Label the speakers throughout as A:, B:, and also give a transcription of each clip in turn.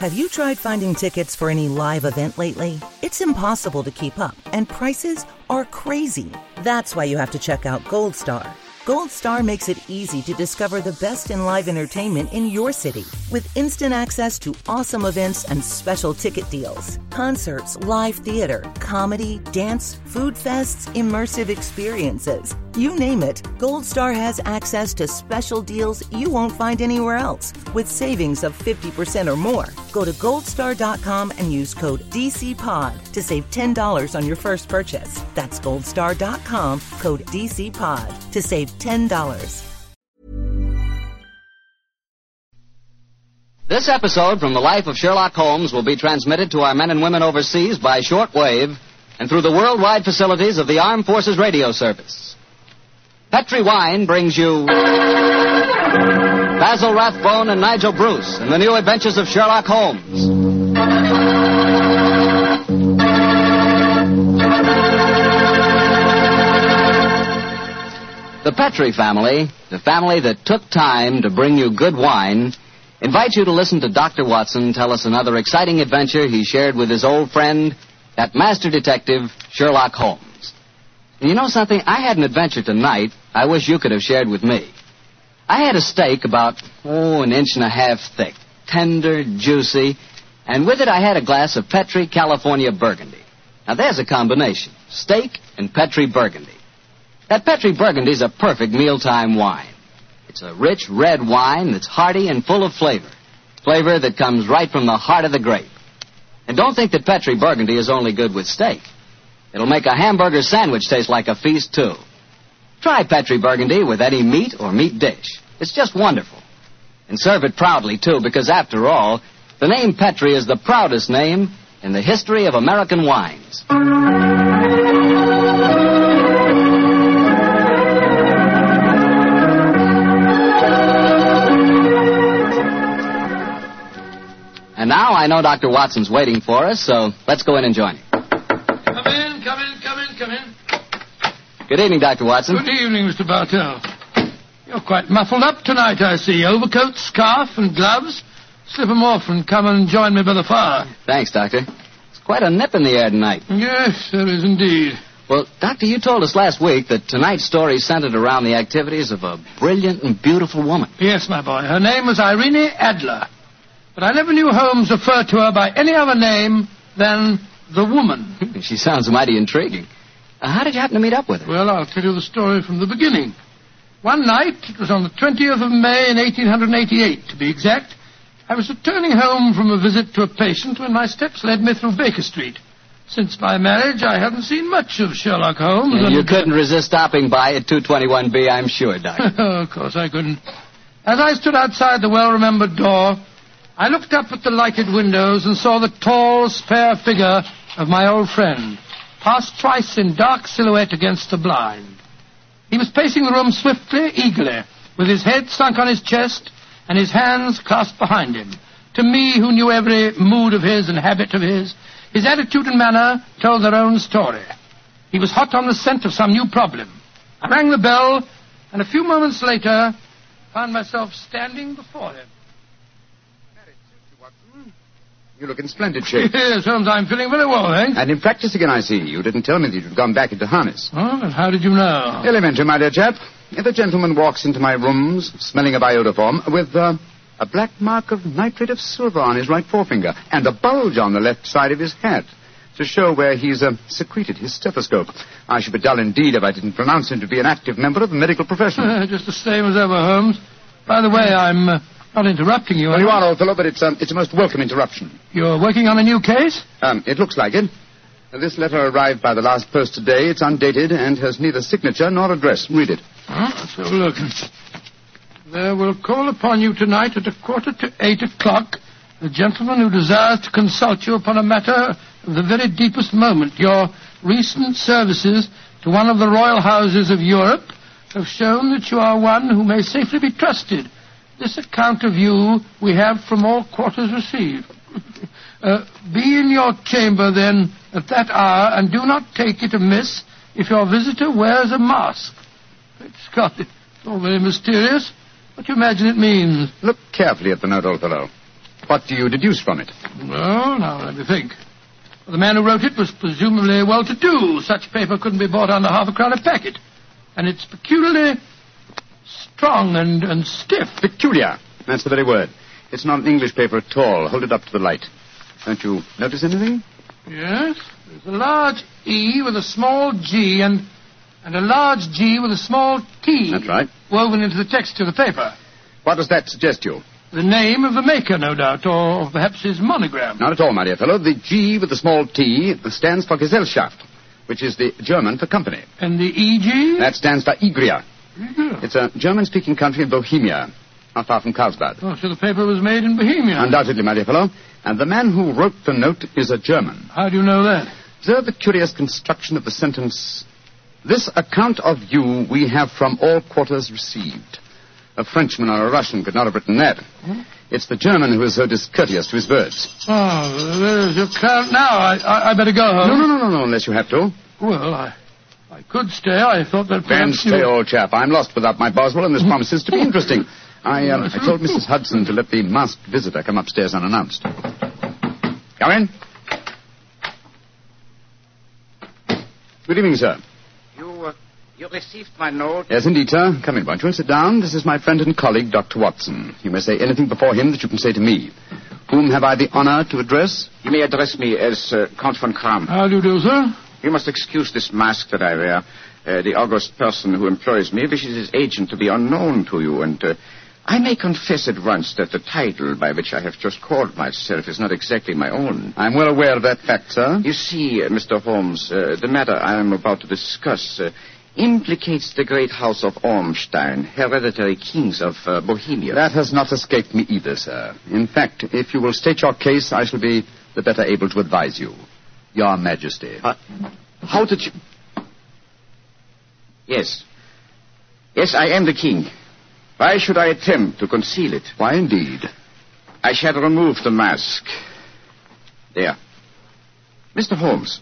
A: Have you tried finding tickets for any live event lately? It's impossible to keep up, and prices are crazy. That's why you have to check out Gold Star. Gold Star makes it easy to discover the best in live entertainment in your city with instant access to awesome events and special ticket deals. Concerts, live theater, comedy, dance, food fests, immersive experiences. You name it, Gold Star has access to special deals you won't find anywhere else with savings of 50% or more. Go to goldstar.com and use code DCPOD to save $10 on your first purchase. That's goldstar.com, code DCPOD to save $10.
B: This episode from the life of Sherlock Holmes will be transmitted to our men and women overseas by shortwave and through the worldwide facilities of the Armed Forces Radio Service. Petri Wine brings you Basil Rathbone and Nigel Bruce in the new adventures of Sherlock Holmes. The Petri family, the family that took time to bring you good wine, invites you to listen to Dr. Watson tell us another exciting adventure he shared with his old friend, that master detective, Sherlock Holmes. And you know something? I had an adventure tonight I wish you could have shared with me. I had a steak about, oh, an inch and a half thick, tender, juicy, and with it I had a glass of Petri California Burgundy. Now there's a combination steak and Petri Burgundy. That Petri Burgundy is a perfect mealtime wine. It's a rich red wine that's hearty and full of flavor. Flavor that comes right from the heart of the grape. And don't think that Petri Burgundy is only good with steak. It'll make a hamburger sandwich taste like a feast, too. Try Petri Burgundy with any meat or meat dish. It's just wonderful. And serve it proudly, too, because after all, the name Petri is the proudest name in the history of American wines. And now I know Dr. Watson's waiting for us, so let's go in and join him.
C: Come in, come in, come in, come in.
B: Good evening, Dr. Watson.
C: Good evening, Mr. Bartell. You're quite muffled up tonight, I see. Overcoat, scarf, and gloves. Slip 'em off and come and join me by the fire.
B: Thanks, Doctor. It's quite a nip in the air tonight.
C: Yes, there is indeed.
B: Well, Doctor, you told us last week that tonight's story centered around the activities of a brilliant and beautiful woman.
C: Yes, my boy. Her name was Irene Adler. But I never knew Holmes refer to her by any other name than the woman.
B: she sounds mighty intriguing. Uh, how did you happen to meet up with her?
C: Well, I'll tell you the story from the beginning. One night, it was on the 20th of May in 1888, to be exact, I was returning home from a visit to a patient when my steps led me through Baker Street. Since my marriage, I haven't seen much of Sherlock Holmes.
B: And- you couldn't resist stopping by at 221B, I'm sure, Doctor.
C: of course I couldn't. As I stood outside the well-remembered door, I looked up at the lighted windows and saw the tall, spare figure of my old friend, pass twice in dark silhouette against the blind. He was pacing the room swiftly, eagerly, with his head sunk on his chest and his hands clasped behind him. To me, who knew every mood of his and habit of his, his attitude and manner told their own story. He was hot on the scent of some new problem. I rang the bell, and a few moments later, found myself standing before him.
D: You look in splendid shape.
C: Yes, Holmes, I'm feeling very well, thanks.
D: and in practice again, I see. You didn't tell me that you'd gone back into harness.
C: Oh, and how did you know?
D: Elementary, my dear chap. If a gentleman walks into my rooms smelling of iodoform with uh, a black mark of nitrate of silver on his right forefinger and a bulge on the left side of his hat to show where he's uh, secreted his stethoscope, I should be dull indeed if I didn't pronounce him to be an active member of the medical profession.
C: Uh, just the same as ever, Holmes. By the way, I'm uh, not interrupting you.
D: well, you are, old fellow, but it's, um, it's a most welcome interruption.
C: You're working on a new case?
D: Um, it looks like it. This letter arrived by the last post today. It's undated and has neither signature nor address. Read it.
C: Let's have a look. There will call upon you tonight at a quarter to eight o'clock the gentleman who desires to consult you upon a matter of the very deepest moment. Your recent services to one of the royal houses of Europe have shown that you are one who may safely be trusted. This account of you we have from all quarters received. Uh, be in your chamber, then, at that hour, and do not take it amiss if your visitor wears a mask. Scott, it's all very mysterious. What do you imagine it means?
D: Look carefully at the note, old fellow. What do you deduce from it?
C: Well, now, let me think. The man who wrote it was presumably well-to-do. Such paper couldn't be bought under half a crown a packet. And it's peculiarly strong and, and stiff.
D: Peculiar. That's the very word. It's not an English paper at all. Hold it up to the light. Don't you notice anything?
C: Yes. There's a large E with a small G and and a large G with a small T.
D: That's right.
C: Woven into the text of the paper.
D: What does that suggest to you?
C: The name of the maker, no doubt, or perhaps his monogram.
D: Not at all, my dear fellow. The G with the small T stands for Gesellschaft, which is the German for company.
C: And the EG?
D: That stands for Egria.
C: Yeah.
D: It's a German-speaking country in Bohemia, not far from Carlsbad.
C: Oh, so the paper was made in Bohemia.
D: Undoubtedly, my dear fellow. And the man who wrote the note is a German.
C: How do you know that?
D: Observe the curious construction of the sentence. This account of you we have from all quarters received. A Frenchman or a Russian could not have written that. It's the German who is so discourteous to his birds.
C: Oh, there's your count now. I, I, I better go home.
D: No, no, no, no, no, unless you have to.
C: Well, I, I could stay. I thought that
D: Then
C: perhaps you...
D: stay, old chap. I'm lost without my Boswell, and this promises to be interesting. I, um, I told Mrs. Hudson to let the masked visitor come upstairs unannounced. Come in. Good evening, sir.
E: You, uh, you received my note?
D: Yes, indeed, sir. Come in, won't you? Sit down. This is my friend and colleague, Dr. Watson. You may say anything before him that you can say to me. Whom have I the honor to address?
E: You may address me as uh, Count von Kram.
C: How do you do, sir?
E: You must excuse this mask that I wear. Uh, the august person who employs me wishes his agent to be unknown to you, and uh, I may confess at once that the title by which I have just called myself is not exactly my own.
D: I'm well aware of that fact, sir.
E: You see, uh, Mr. Holmes, uh, the matter I am about to discuss uh, implicates the great house of Ormstein, hereditary kings of uh, Bohemia.
D: That has not escaped me either, sir. In fact, if you will state your case, I shall be the better able to advise you. Your Majesty.
E: Uh, how did you... Yes. Yes, I am the king. Why should I attempt to conceal it?
D: Why, indeed?
E: I shall remove the mask. There. Mr. Holmes,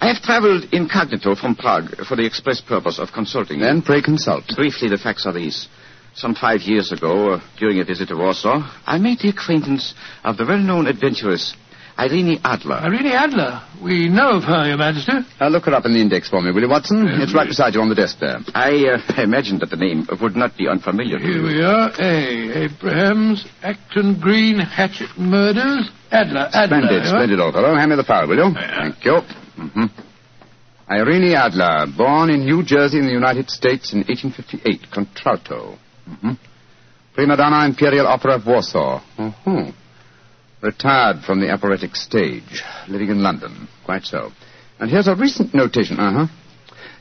E: I have traveled incognito from Prague for the express purpose of consulting you.
D: Then pray consult.
E: Briefly, the facts are these. Some five years ago, uh, during a visit to Warsaw, I made the acquaintance of the well-known adventuress Irene Adler.
C: Irene Adler. We know of her, Your Majesty.
D: Uh, look her up in the index for me, will you, Watson?
C: Yes,
D: it's right beside you on the desk there.
E: I uh, imagined that the name would not be unfamiliar to
C: Here
E: you.
C: we are. A. Abrahams, Acton Green, Hatchet Murders. Adler. Adler.
D: Splendid, splendid, old fellow. Hand me the file, will you?
C: Yeah.
D: Thank you. hmm Irene Adler, born in New Jersey in the United States in 1858, contralto. hmm Prima donna Imperial Opera of Warsaw. hmm Retired from the operatic stage, living in London. Quite so. And here's a recent notation. Uh-huh.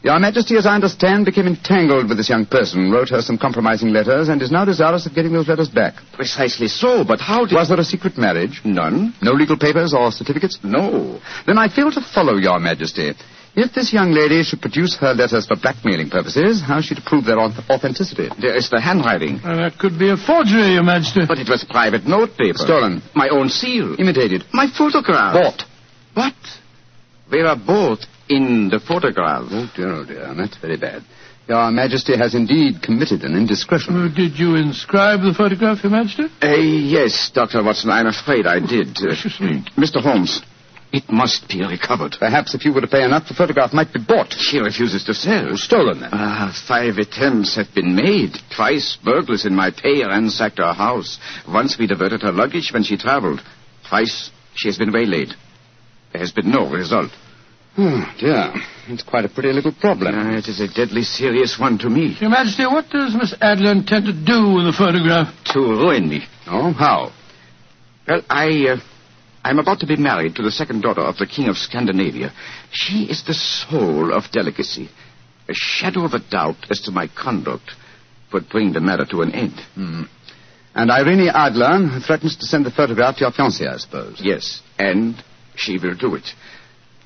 D: Your Majesty, as I understand, became entangled with this young person, wrote her some compromising letters, and is now desirous of getting those letters back.
E: Precisely so, but how did...
D: Was there a secret marriage?
E: None?
D: No legal papers or certificates?
E: No.
D: Then I fail to follow, Your Majesty. If this young lady should produce her letters for blackmailing purposes, how is she to prove their authenticity?
E: There is the handwriting.
C: Uh, that could be a forgery, Your Majesty.
E: But it was private note paper.
D: Stolen.
E: My own seal.
D: Imitated.
E: My photograph.
D: Bought.
E: What? We were both in the photograph.
D: Oh, dear, oh, dear. That's very bad. Your Majesty has indeed committed an indiscretion.
C: Uh, did you inscribe the photograph, Your Majesty?
E: Uh, yes, Dr. Watson, I'm afraid I did. Uh,
C: me.
E: Mr. Holmes, it must be recovered.
D: Perhaps if you were to pay enough, the photograph might be bought.
E: She refuses to sell.
D: Stolen, then.
E: Ah, five attempts have been made. Twice burglars in my pay ransacked her house. Once we diverted her luggage when she traveled. Twice she has been waylaid. There has been no result.
D: Oh, dear. It's quite a pretty little problem.
E: Ah, it is a deadly serious one to me.
C: Your Majesty, what does Miss Adler intend to do with the photograph?
E: To ruin me.
D: Oh, how?
E: Well, I, uh, I'm about to be married to the second daughter of the King of Scandinavia. She is the soul of delicacy. A shadow of a doubt as to my conduct would bring the matter to an end.
D: Hmm. And Irene Adler threatens to send the photograph to your fiancée, I suppose.
E: Yes, and she will do it.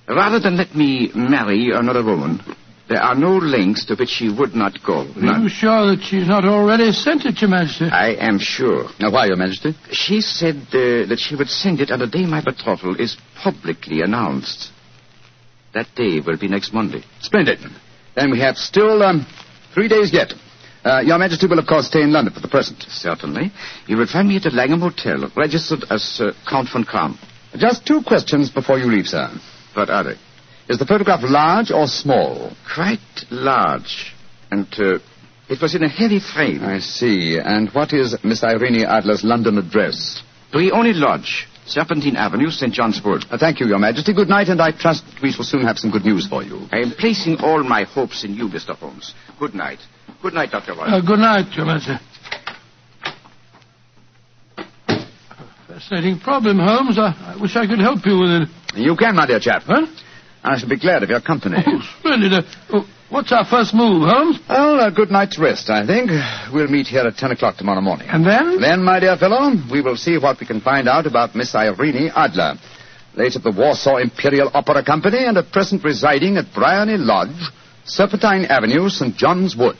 E: Rather than let me marry another woman, there are no lengths to which she would not go.
C: Are you sure that she's not already sent it, Your Majesty?
E: I am sure.
D: Now, why, Your Majesty?
E: She said uh, that she would send it on the day my betrothal is publicly announced. That day will be next Monday.
D: Splendid. Then we have still um, three days yet. Uh, Your Majesty will, of course, stay in London for the present.
E: Certainly. You will find me at the Langham Hotel, registered as uh, Count von Kram.
D: Just two questions before you leave, sir.
E: What are they?
D: Is the photograph large or small?
E: Quite large. And uh, it was in a heavy frame.
D: I see. And what is Miss Irene Adler's London address?
E: Bryony Lodge, Serpentine Avenue, St. John's Wood.
D: Uh, thank you, Your Majesty. Good night, and I trust we shall soon have some good news for you.
E: I am placing all my hopes in you, Mr. Holmes. Good night. Good night, Dr. Watson.
C: Uh, good night, Your Majesty. Fascinating problem, Holmes. I, I wish I could help you with it.
D: You can, my dear chap.
C: Huh?
D: I shall be glad of your company.
C: Oh, splendid. Uh, oh, what's our first move, Holmes?
D: Well, a good night's rest, I think. We'll meet here at 10 o'clock tomorrow morning.
C: And then?
D: Then, my dear fellow, we will see what we can find out about Miss Irene Adler. Late at the Warsaw Imperial Opera Company and at present residing at Bryony Lodge, Serpentine Avenue, St. John's Wood.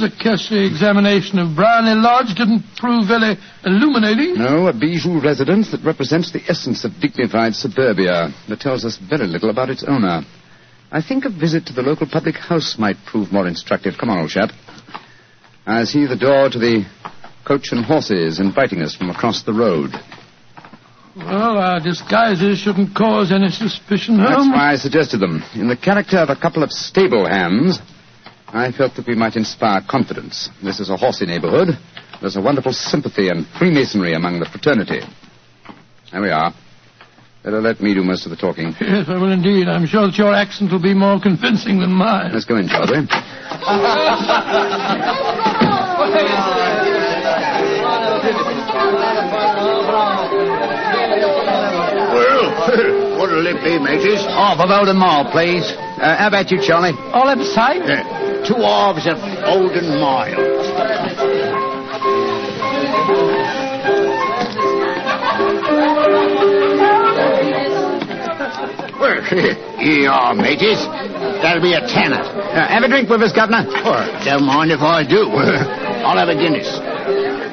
C: Holmes, I examination of Bryony Lodge didn't prove very illuminating.
D: No, a bijou residence that represents the essence of dignified suburbia, that tells us very little about its owner. I think a visit to the local public house might prove more instructive. Come on, old chap. I see the door to the coach and horses inviting us from across the road.
C: Well, our disguises shouldn't cause any suspicion,
D: That's why I suggested them. In the character of a couple of stable hands, I felt that we might inspire confidence. This is a horsey neighborhood. There's a wonderful sympathy and freemasonry among the fraternity. There we are. Better let me do most of the talking.
C: Yes, I will indeed. I'm sure that your accent will be more convincing than mine.
D: Let's go in, shall we?
F: Well, what'll it be, mateys?
D: Half of Olden Mile, please. Uh, how about you, Charlie?
C: All at sight?
F: Uh, two halves of Olden Mile. Well, here you are, mateys. That'll be a tenner.
D: Uh, have a drink with us, Governor.
F: Well, don't mind if I do. I'll have a Guinness.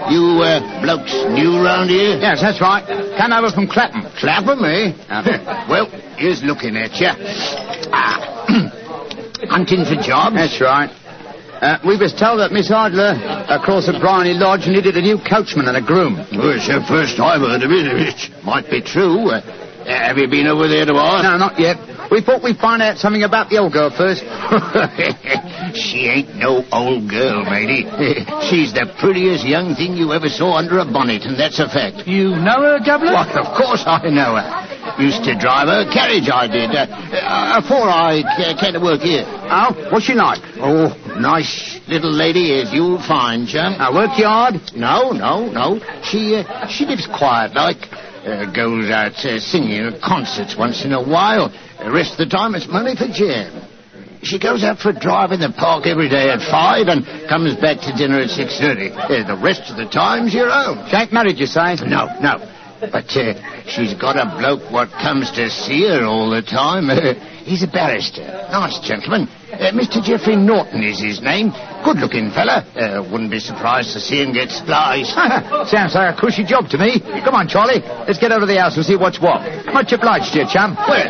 F: You uh, blokes new round here?
D: Yes, that's right. Come over from Clapham.
F: Clapham, eh? well, here's looking at you. Ah. Hunting for jobs?
D: That's right. Uh, we was told that Miss Adler across at Bryony Lodge needed a new coachman and a groom.
F: Well, it's the first I've heard of it. It might be true. Uh, have you been over there to ask?
D: No, not yet. We thought we'd find out something about the old girl first.
F: she ain't no old girl, matey. She's the prettiest young thing you ever saw under a bonnet, and that's a fact.
C: You know her, Governor?
F: Why, of course I know her. Used to drive her carriage, I did. Uh, uh, before I ca- came to work here.
D: Oh, what's she like?
F: Oh, nice little lady as you'll find, chum.
D: Uh, work hard?
F: No, no, no. She uh, she lives quiet like. Uh, goes out uh, singing at concerts once in a while. The rest of the time it's money for jam. She goes out for a drive in the park every day at five and comes back to dinner at six thirty. The rest of the time's your own.
D: She ain't married, you say?
F: No, no. But uh, she's got a bloke what comes to see her all the time. he's a barrister. Nice gentleman. Uh, Mr. Geoffrey Norton is his name. Good-looking fella. Uh, wouldn't be surprised to see him get spliced.
D: Sounds like a cushy job to me. Come on, Charlie. Let's get over to the house and see what's what. Much obliged to you, chum.
F: Well,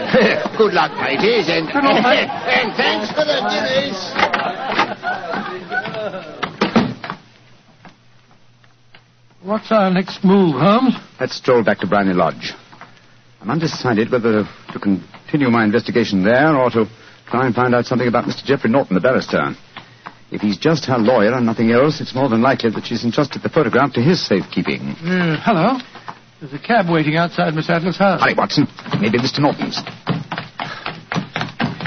F: good luck, mateys, and,
C: Good luck, mate.
F: and thanks for the dinners.
C: What's our next move, Holmes?
D: Let's stroll back to Bryony Lodge. I'm undecided whether to continue my investigation there or to try and find out something about Mr. Geoffrey Norton, the barrister. If he's just her lawyer and nothing else, it's more than likely that she's entrusted the photograph to his safekeeping.
C: Uh, hello. There's a cab waiting outside Miss Adler's house.
D: Hurry, Watson. Maybe Mr. Norton's.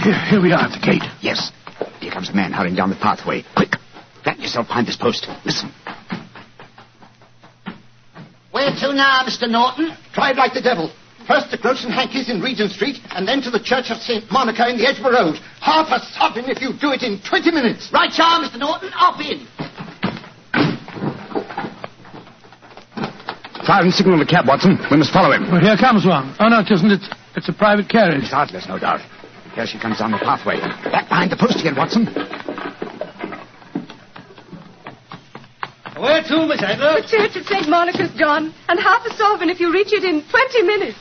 C: Here, here we are at the gate.
D: Yes. Here comes a man hurrying down the pathway. Quick. Plant yourself behind this post. Listen.
F: Where to now, Mr. Norton? Drive like the devil. First to Gross and Hankey's in Regent Street, and then to the Church of St. Monica in the Edgware Road. Half a sovereign if you do it in 20 minutes. Right, sir, Mr. Norton. Up in.
D: Fire and signal the cab, Watson. We must follow him.
C: Well, here comes one. Oh, no, it isn't. It's, it's a private carriage.
D: Miss Adler's, no doubt. Here she comes down the pathway. Back behind the post again, Watson.
C: Where to, Miss Adler?
G: The church at St. Monica's, John, and half a sovereign if you reach it in 20 minutes.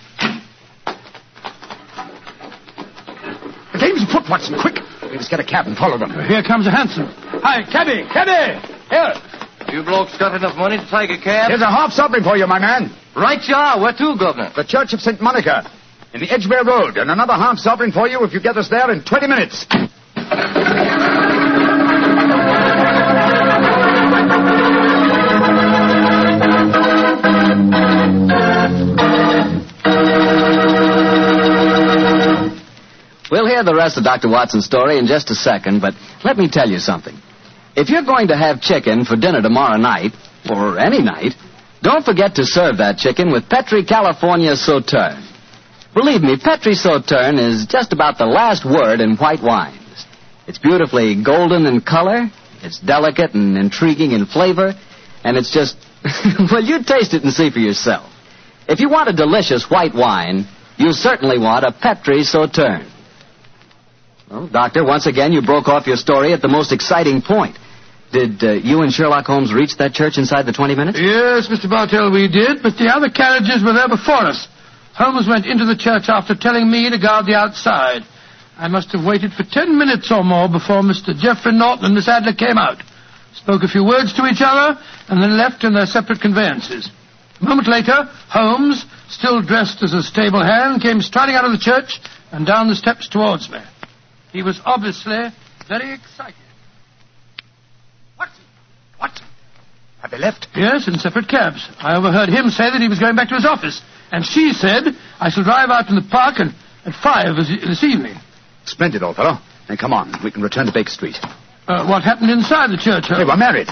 D: The game's afoot, Watson. Quick. We must get a cab and follow them.
C: Here comes a hansom. Hi, cabby, cabby! Here.
H: You blokes got enough money to take a cab?
D: Here's a half sovereign for you, my man.
H: Right you are. Where to, Governor?
D: The Church of St. Monica. In the Edgware Road. And another half sovereign for you if you get us there in 20 minutes.
B: Hear the rest of Dr. Watson's story in just a second, but let me tell you something. If you're going to have chicken for dinner tomorrow night, or any night, don't forget to serve that chicken with Petri California Sauterne. Believe me, Petri Sauterne is just about the last word in white wines. It's beautifully golden in color, it's delicate and intriguing in flavor, and it's just, well, you taste it and see for yourself. If you want a delicious white wine, you certainly want a Petri Sauterne. Well, Doctor, once again you broke off your story at the most exciting point. Did uh, you and Sherlock Holmes reach that church inside the 20 minutes?
C: Yes, Mr. Bartell, we did, but the other carriages were there before us. Holmes went into the church after telling me to guard the outside. I must have waited for ten minutes or more before Mr. Geoffrey Norton and Miss Adler came out, spoke a few words to each other, and then left in their separate conveyances. A moment later, Holmes, still dressed as a stable hand, came striding out of the church and down the steps towards me. He was obviously very excited.
D: Watson! Watson! Have they left?
C: Yes, in separate cabs. I overheard him say that he was going back to his office. And she said, I shall drive out in the park and, at five this, this evening.
D: Splendid, old fellow. Then come on. We can return to Baker Street.
C: Uh, what happened inside the church?
D: They were married.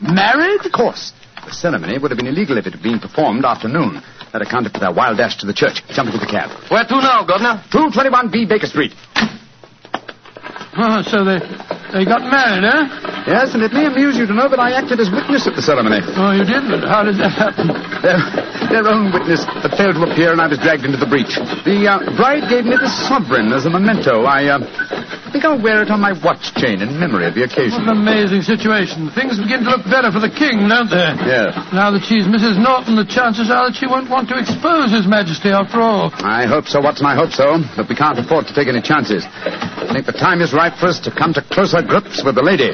C: Married?
D: Of course. The ceremony would have been illegal if it had been performed after noon. That accounted for their wild dash to the church. Jump into the cab.
H: Where to now, Governor?
D: 221B Baker Street.
C: Oh, so they they got married, eh?
D: Yes, and it may amuse you to know that I acted as witness at the ceremony.
C: Oh, you did? But how did that happen?
D: Their, their own witness failed to appear, and I was dragged into the breach. The uh, bride gave me the sovereign as a memento. I uh, think I'll wear it on my watch chain in memory of the occasion.
C: What an amazing situation. Things begin to look better for the king, don't they?
D: Yes.
C: Now that she's Mrs. Norton, the chances are that she won't want to expose His Majesty after all.
D: I hope so, Watson. I hope so. But we can't afford to take any chances. I think the time is right for us to come to closer grips with the lady.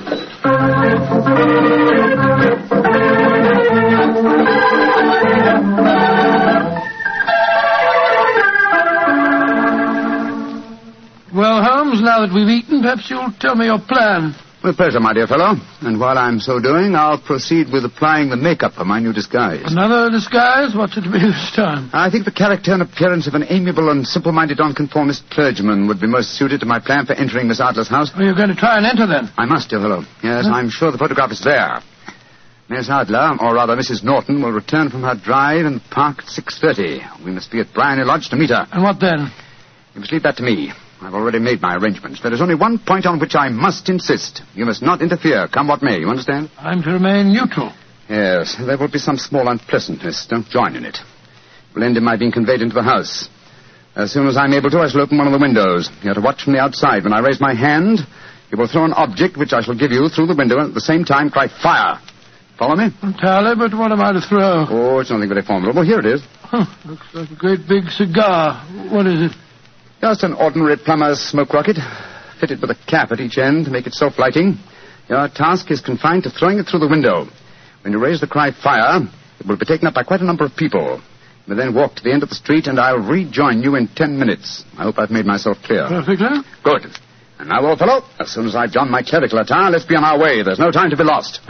C: Now that we've eaten, perhaps you'll tell me your plan.
D: With pleasure, my dear fellow. And while I'm so doing, I'll proceed with applying the makeup for my new disguise.
C: Another disguise? What's it to be this time?
D: I think the character and appearance of an amiable and simple-minded nonconformist clergyman would be most suited to my plan for entering Miss Adler's house.
C: Are you going to try and enter then?
D: I must, dear fellow. Yes, I'm sure the photograph is there. Miss Adler, or rather Mrs. Norton, will return from her drive in the park at 6.30. We must be at Bryony Lodge to meet her.
C: And what then?
D: You must leave that to me. I've already made my arrangements. There is only one point on which I must insist. You must not interfere, come what may. You understand?
C: I'm to remain neutral.
D: Yes, there will be some small unpleasantness. Don't join in it. It will end in my being conveyed into the house. As soon as I'm able to, I shall open one of the windows. You're to watch from the outside. When I raise my hand, you will throw an object which I shall give you through the window and at the same time cry fire. Follow me?
C: Entirely, but what am I to throw?
D: Oh, it's nothing very formidable. Here it is.
C: Huh, looks like a great big cigar. What is it?
D: Just an ordinary plumber's smoke rocket, fitted with a cap at each end to make it self-lighting. Your task is confined to throwing it through the window. When you raise the cry fire, it will be taken up by quite a number of people. You may then walk to the end of the street, and I'll rejoin you in ten minutes. I hope I've made myself clear.
C: Perfectly.
D: Good. And now, old fellow, as soon as I've donned my clerical attire, let's be on our way. There's no time to be lost.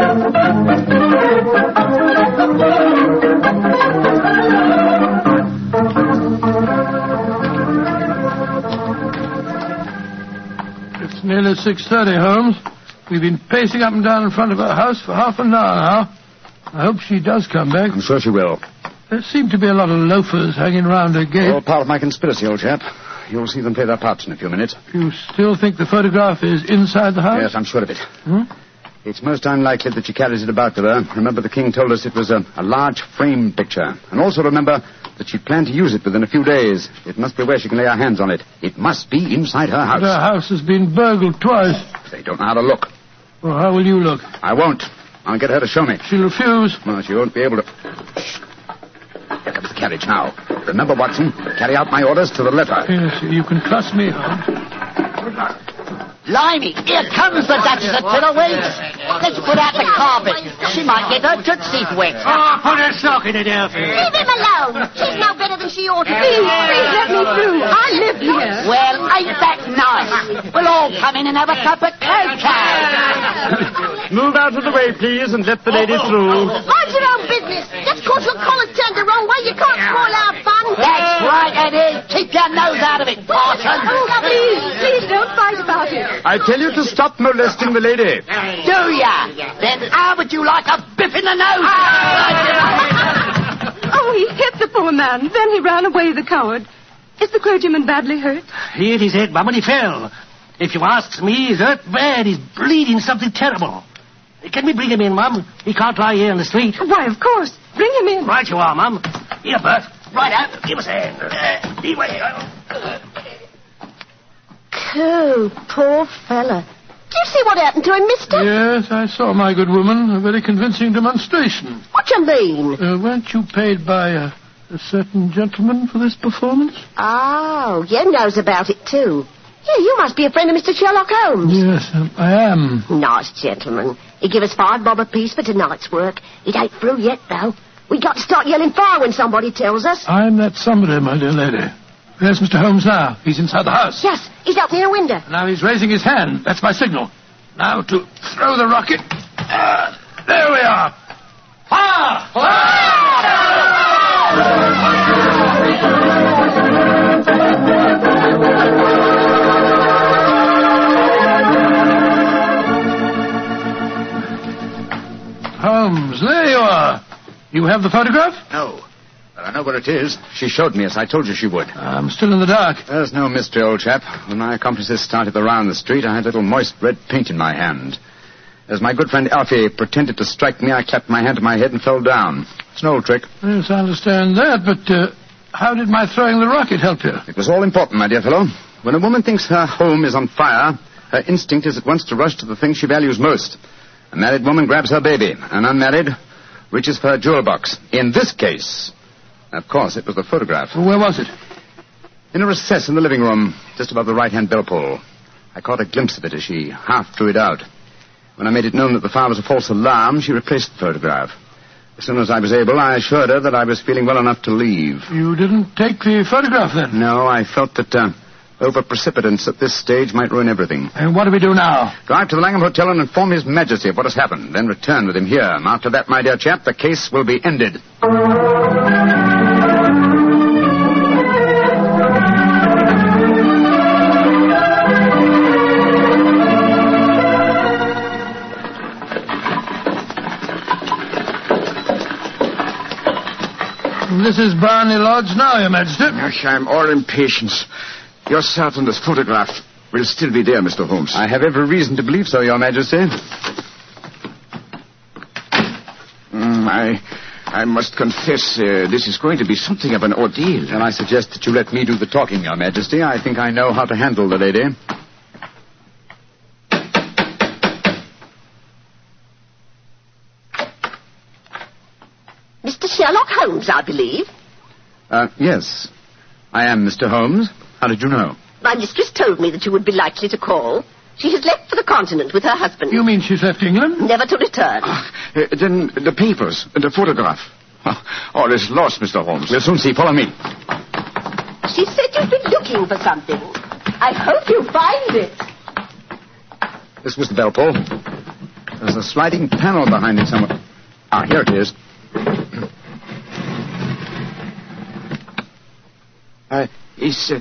C: It's nearly 6.30, Holmes. We've been pacing up and down in front of her house for half an hour now. I hope she does come back.
D: I'm sure she will.
C: There seem to be a lot of loafers hanging round her gate.
D: All part of my conspiracy, old chap. You'll see them play their parts in a few minutes.
C: You still think the photograph is inside the house?
D: Yes, I'm sure of it.
C: Hmm?
D: It's most unlikely that she carries it about with her. Remember, the king told us it was a, a large frame picture. And also remember that she planned to use it within a few days. It must be where she can lay her hands on it. It must be inside her house.
C: Her house has been burgled twice.
D: They don't know how to look.
C: Well, how will you look?
D: I won't. I'll get her to show me.
C: She'll refuse.
D: Well, she won't be able to. Shh. Here comes the carriage now. Remember, Watson, carry out my orders to the letter.
C: Yes, you can trust me, Holmes.
F: Limey, here comes the Duchess of Fiddlewink. Let's put out the carpet. She might get her tootsies wet.
I: Oh, put a sock in it, Elfie.
J: Leave him alone. She's no better than she ought to be.
G: Please, please let me through. I live here.
F: Well, ain't that nice? We'll all come in and have a cup of cocoa.
D: Move out of the way, please, and let the lady oh, oh, through.
J: Oh, Mind your own business. Just cause your collar's turned the wrong way, you can't spoil our fun.
F: That's right, Eddie. Keep your nose out of it, Parson.
G: Oh, please, please don't fight about it.
D: I tell you to stop molesting the lady.
F: Do ya? Then how would you like a biff in the nose?
G: Oh, he hit the poor man. Then he ran away, the coward. Is the clergyman badly hurt?
I: He hit his head, Mum, and he fell. If you ask me, he's hurt bad. He's bleeding something terrible. Can we bring him in, Mum? He can't lie here in the street.
G: Why, of course. Bring him in.
I: Right you are, Mum. Here, Bert. Right out. Give us a hand. Uh, lead way.
J: Coo, poor fella. Do you see what happened to him, mister?
C: Yes, I saw, my good woman. A very convincing demonstration.
J: What do you mean?
C: Uh, weren't you paid by a, a certain gentleman for this performance?
J: Oh, you knows about it, too. Yeah, you must be a friend of Mr. Sherlock Holmes.
C: Yes, um, I am.
J: Nice gentleman. He give us five bob apiece for tonight's work. It ain't through yet, though. We got to start yelling fire when somebody tells us.
C: I'm that somebody, my dear lady. There's Mr. Holmes now. He's inside the house.
J: Yes, he's out near a window.
C: Now he's raising his hand. That's my signal. Now to throw the rocket. Ah, there we are. Fire! Holmes, there you are. You have the photograph?
D: No. I know where it is. She showed me as I told you she would.
C: I'm still in the dark.
D: There's no mystery, old chap. When my accomplices started around the street, I had a little moist red paint in my hand. As my good friend Alfie pretended to strike me, I clapped my hand to my head and fell down. It's an old trick.
C: Yes, I understand that, but uh, how did my throwing the rocket help you?
D: It was all important, my dear fellow. When a woman thinks her home is on fire, her instinct is at once to rush to the thing she values most. A married woman grabs her baby. An unmarried reaches for her jewel box. In this case, of course, it was the photograph.
C: Where was it?
D: In a recess in the living room, just above the right-hand bell pull. I caught a glimpse of it as she half drew it out. When I made it known that the fire was a false alarm, she replaced the photograph. As soon as I was able, I assured her that I was feeling well enough to leave.
C: You didn't take the photograph then?
D: No, I felt that uh, over-precipitance at this stage might ruin everything.
C: And what do we do now?
D: Drive to the Langham Hotel and inform His Majesty of what has happened. Then return with him here. And after that, my dear chap, the case will be ended.
C: This is Bryony Lodge now, Your Majesty.
E: Yes, I'm all impatience. Your Sergeant's photograph will still be there, Mr. Holmes.
D: I have every reason to believe so, Your Majesty.
E: Mm, I, I must confess, uh, this is going to be something of an ordeal.
D: Then I suggest that you let me do the talking, Your Majesty. I think I know how to handle the lady.
J: Mr. Sherlock Holmes, I believe.
D: Uh, yes. I am Mr. Holmes. How did you know?
J: My mistress told me that you would be likely to call. She has left for the continent with her husband.
C: You mean she's left England?
J: Never to return.
E: Uh, then the papers, the photograph. Oh, all is lost, Mr. Holmes.
D: We'll soon see. Follow me.
J: She said you've been looking for something. I hope you find it.
D: This was the bell pull. There's a sliding panel behind it somewhere. Ah, here it is.
E: Uh, is, uh,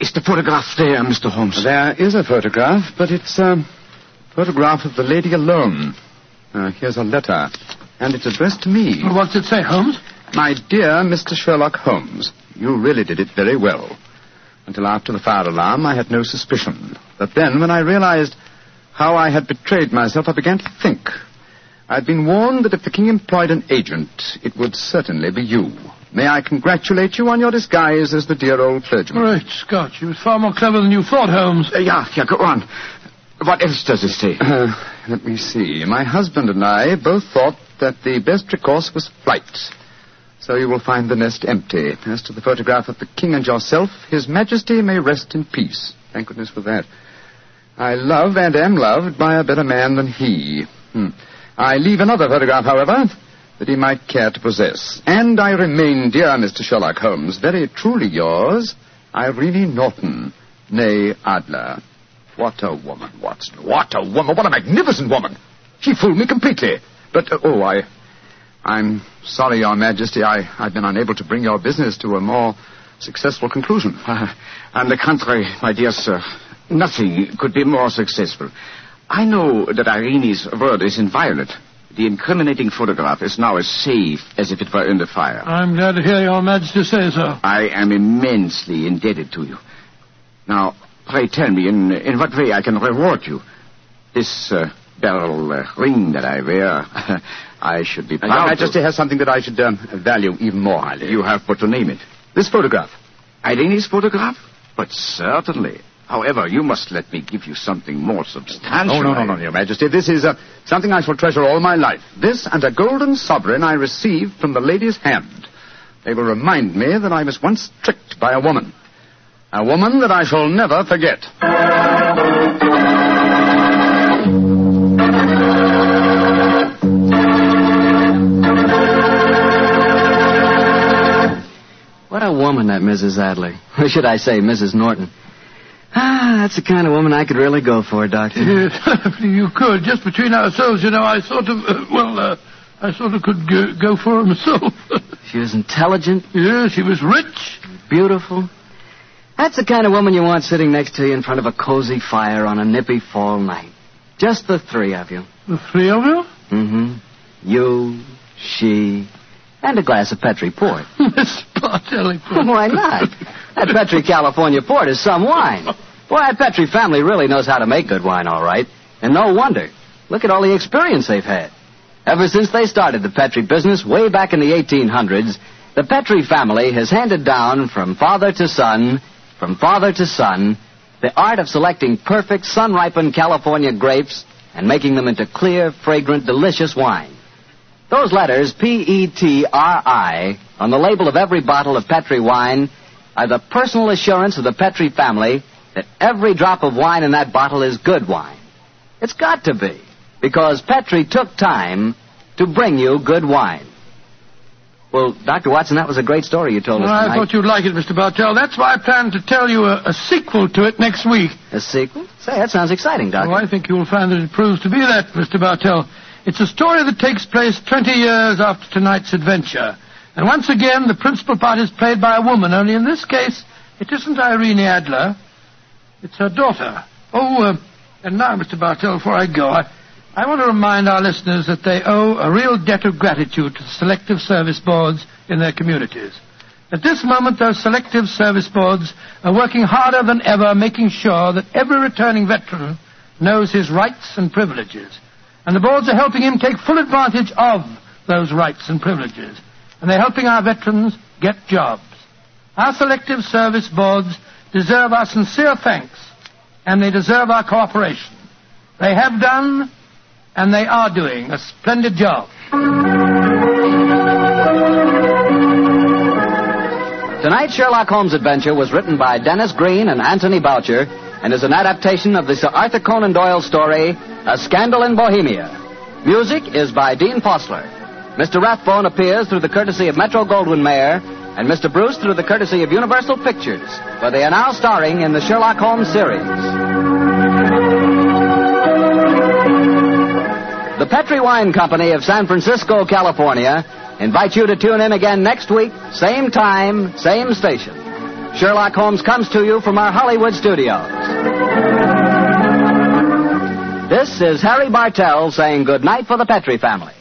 E: is the photograph there, Mr. Holmes?
D: There is a photograph, but it's a photograph of the lady alone. Uh, here's a letter, and it's addressed to me.
C: Well, what's it say, Holmes?
D: My dear Mr. Sherlock Holmes, you really did it very well. Until after the fire alarm, I had no suspicion. But then, when I realized how I had betrayed myself, I began to think. I'd been warned that if the king employed an agent, it would certainly be you. May I congratulate you on your disguise as the dear old clergyman?
C: Great Scott, you was far more clever than you thought, Holmes.
E: Uh, yeah, yeah, go on. What else does it say?
D: Uh, let me see. My husband and I both thought that the best recourse was flight. So you will find the nest empty. As to the photograph of the king and yourself, his majesty may rest in peace. Thank goodness for that. I love and am loved by a better man than he. Hmm. I leave another photograph, however, that he might care to possess. And I remain, dear Mr. Sherlock Holmes, very truly yours, Irene Norton, née Adler. What a woman, Watson. What a woman. What a magnificent woman. She fooled me completely. But, uh, oh, I. I'm sorry, Your Majesty. I, I've been unable to bring your business to a more successful conclusion.
E: Uh, on the contrary, my dear sir, nothing could be more successful. I know that Irene's word is inviolate. The incriminating photograph is now as safe as if it were in the fire.
C: I'm glad to hear Your Majesty say so.
E: I am immensely indebted to you. Now, pray tell me in, in what way I can reward you. This uh, beryl uh, ring that I wear, I should be
D: And
E: proud
D: Your
E: to-
D: Majesty has something that I should um, value even more highly.
E: You have but to name it.
D: This photograph.
E: Irene's photograph? But certainly. However, you must let me give you something more substantial.
D: Oh, no, no, no, Your Majesty. This is uh, something I shall treasure all my life. This and a golden sovereign I received from the lady's hand. They will remind me that I was once tricked by a woman. A woman that I shall never forget.
B: What a woman that Mrs. Adler. Or should I say, Mrs. Norton. Ah, that's the kind of woman I could really go for, Doctor.
C: Yes, you could. Just between ourselves, you know, I sort of, uh, well, uh, I sort of could go, go for her myself.
B: She was intelligent,
C: yes, she was rich.
B: beautiful. That's the kind of woman you want sitting next to you in front of a cozy fire on a nippy fall night. Just the three of you.
C: The three of you?
B: Mm-hmm. You, she, and a glass of Petri port.
C: Miss Bartelli.
B: Why not? That Petri California port is some wine. Boy, that Petri family really knows how to make good wine, all right. And no wonder. Look at all the experience they've had. Ever since they started the Petri business way back in the 1800s, the Petri family has handed down from father to son, from father to son, the art of selecting perfect sun-ripened California grapes and making them into clear, fragrant, delicious wine. Those letters, P-E-T-R-I, on the label of every bottle of Petri wine are the personal assurance of the Petri family that every drop of wine in that bottle is good wine. It's got to be, because Petri took time to bring you good wine. Well, Dr. Watson, that was a great story you told us
C: Well, I thought you'd like it, Mr. Bartell. That's why I plan to tell you a, a sequel to it next week.
B: A sequel? Say, that sounds exciting, Doctor.
C: Oh, I think you'll find that it proves to be that, Mr. Bartell. It's a story that takes place 20 years after tonight's adventure. And once again, the principal part is played by a woman, only in this case, it isn't Irene Adler. It's her daughter. Oh, uh, and now, Mr. Bartell, before I go, I, I want to remind our listeners that they owe a real debt of gratitude to the selective service boards in their communities. At this moment, those selective service boards are working harder than ever, making sure that every returning veteran knows his rights and privileges. And the boards are helping him take full advantage of those rights and privileges. And they're helping our veterans get jobs. Our selective service boards deserve our sincere thanks, and they deserve our cooperation. They have done, and they are doing, a splendid job.
B: Tonight's Sherlock Holmes adventure was written by Denis Green and Anthony Boucher and is an adaptation of the Sir Arthur Conan Doyle story, A Scandal in Bohemia. Music is by Dean Fossler. Mr. Rathbone appears through the courtesy of Metro Goldwyn Mayer and Mr. Bruce through the courtesy of Universal Pictures, where they are now starring in the Sherlock Holmes series. The Petri Wine Company of San Francisco, California, invites you to tune in again next week, same time, same station. Sherlock Holmes comes to you from our Hollywood studios. This is Harry Bartell saying good night for the Petri family.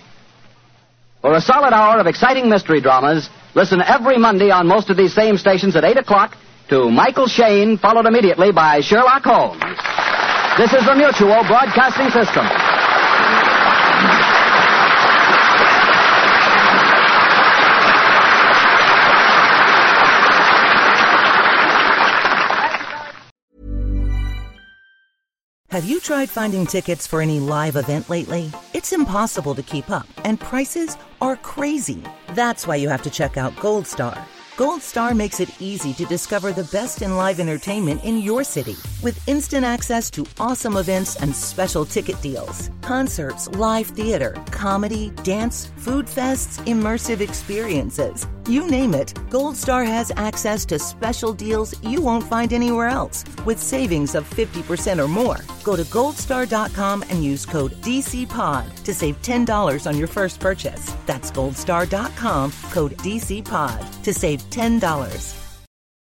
B: For a solid hour of exciting mystery dramas, listen every Monday on most of these same stations at 8 o'clock to Michael Shayne, followed immediately by Sherlock Holmes. This is the Mutual Broadcasting System.
A: Have you tried finding tickets for any live event lately? It's impossible to keep up, and prices are crazy. That's why you have to check out Gold Star. Gold Star makes it easy to discover the best in live entertainment in your city with instant access to awesome events and special ticket deals. Concerts, live theater, comedy, dance, food fests, immersive experiences. You name it, Goldstar has access to special deals you won't find anywhere else with savings of 50% or more. Go to goldstar.com and use code DCPOD to save $10 on your first purchase. That's goldstar.com, code DCPOD to save $10.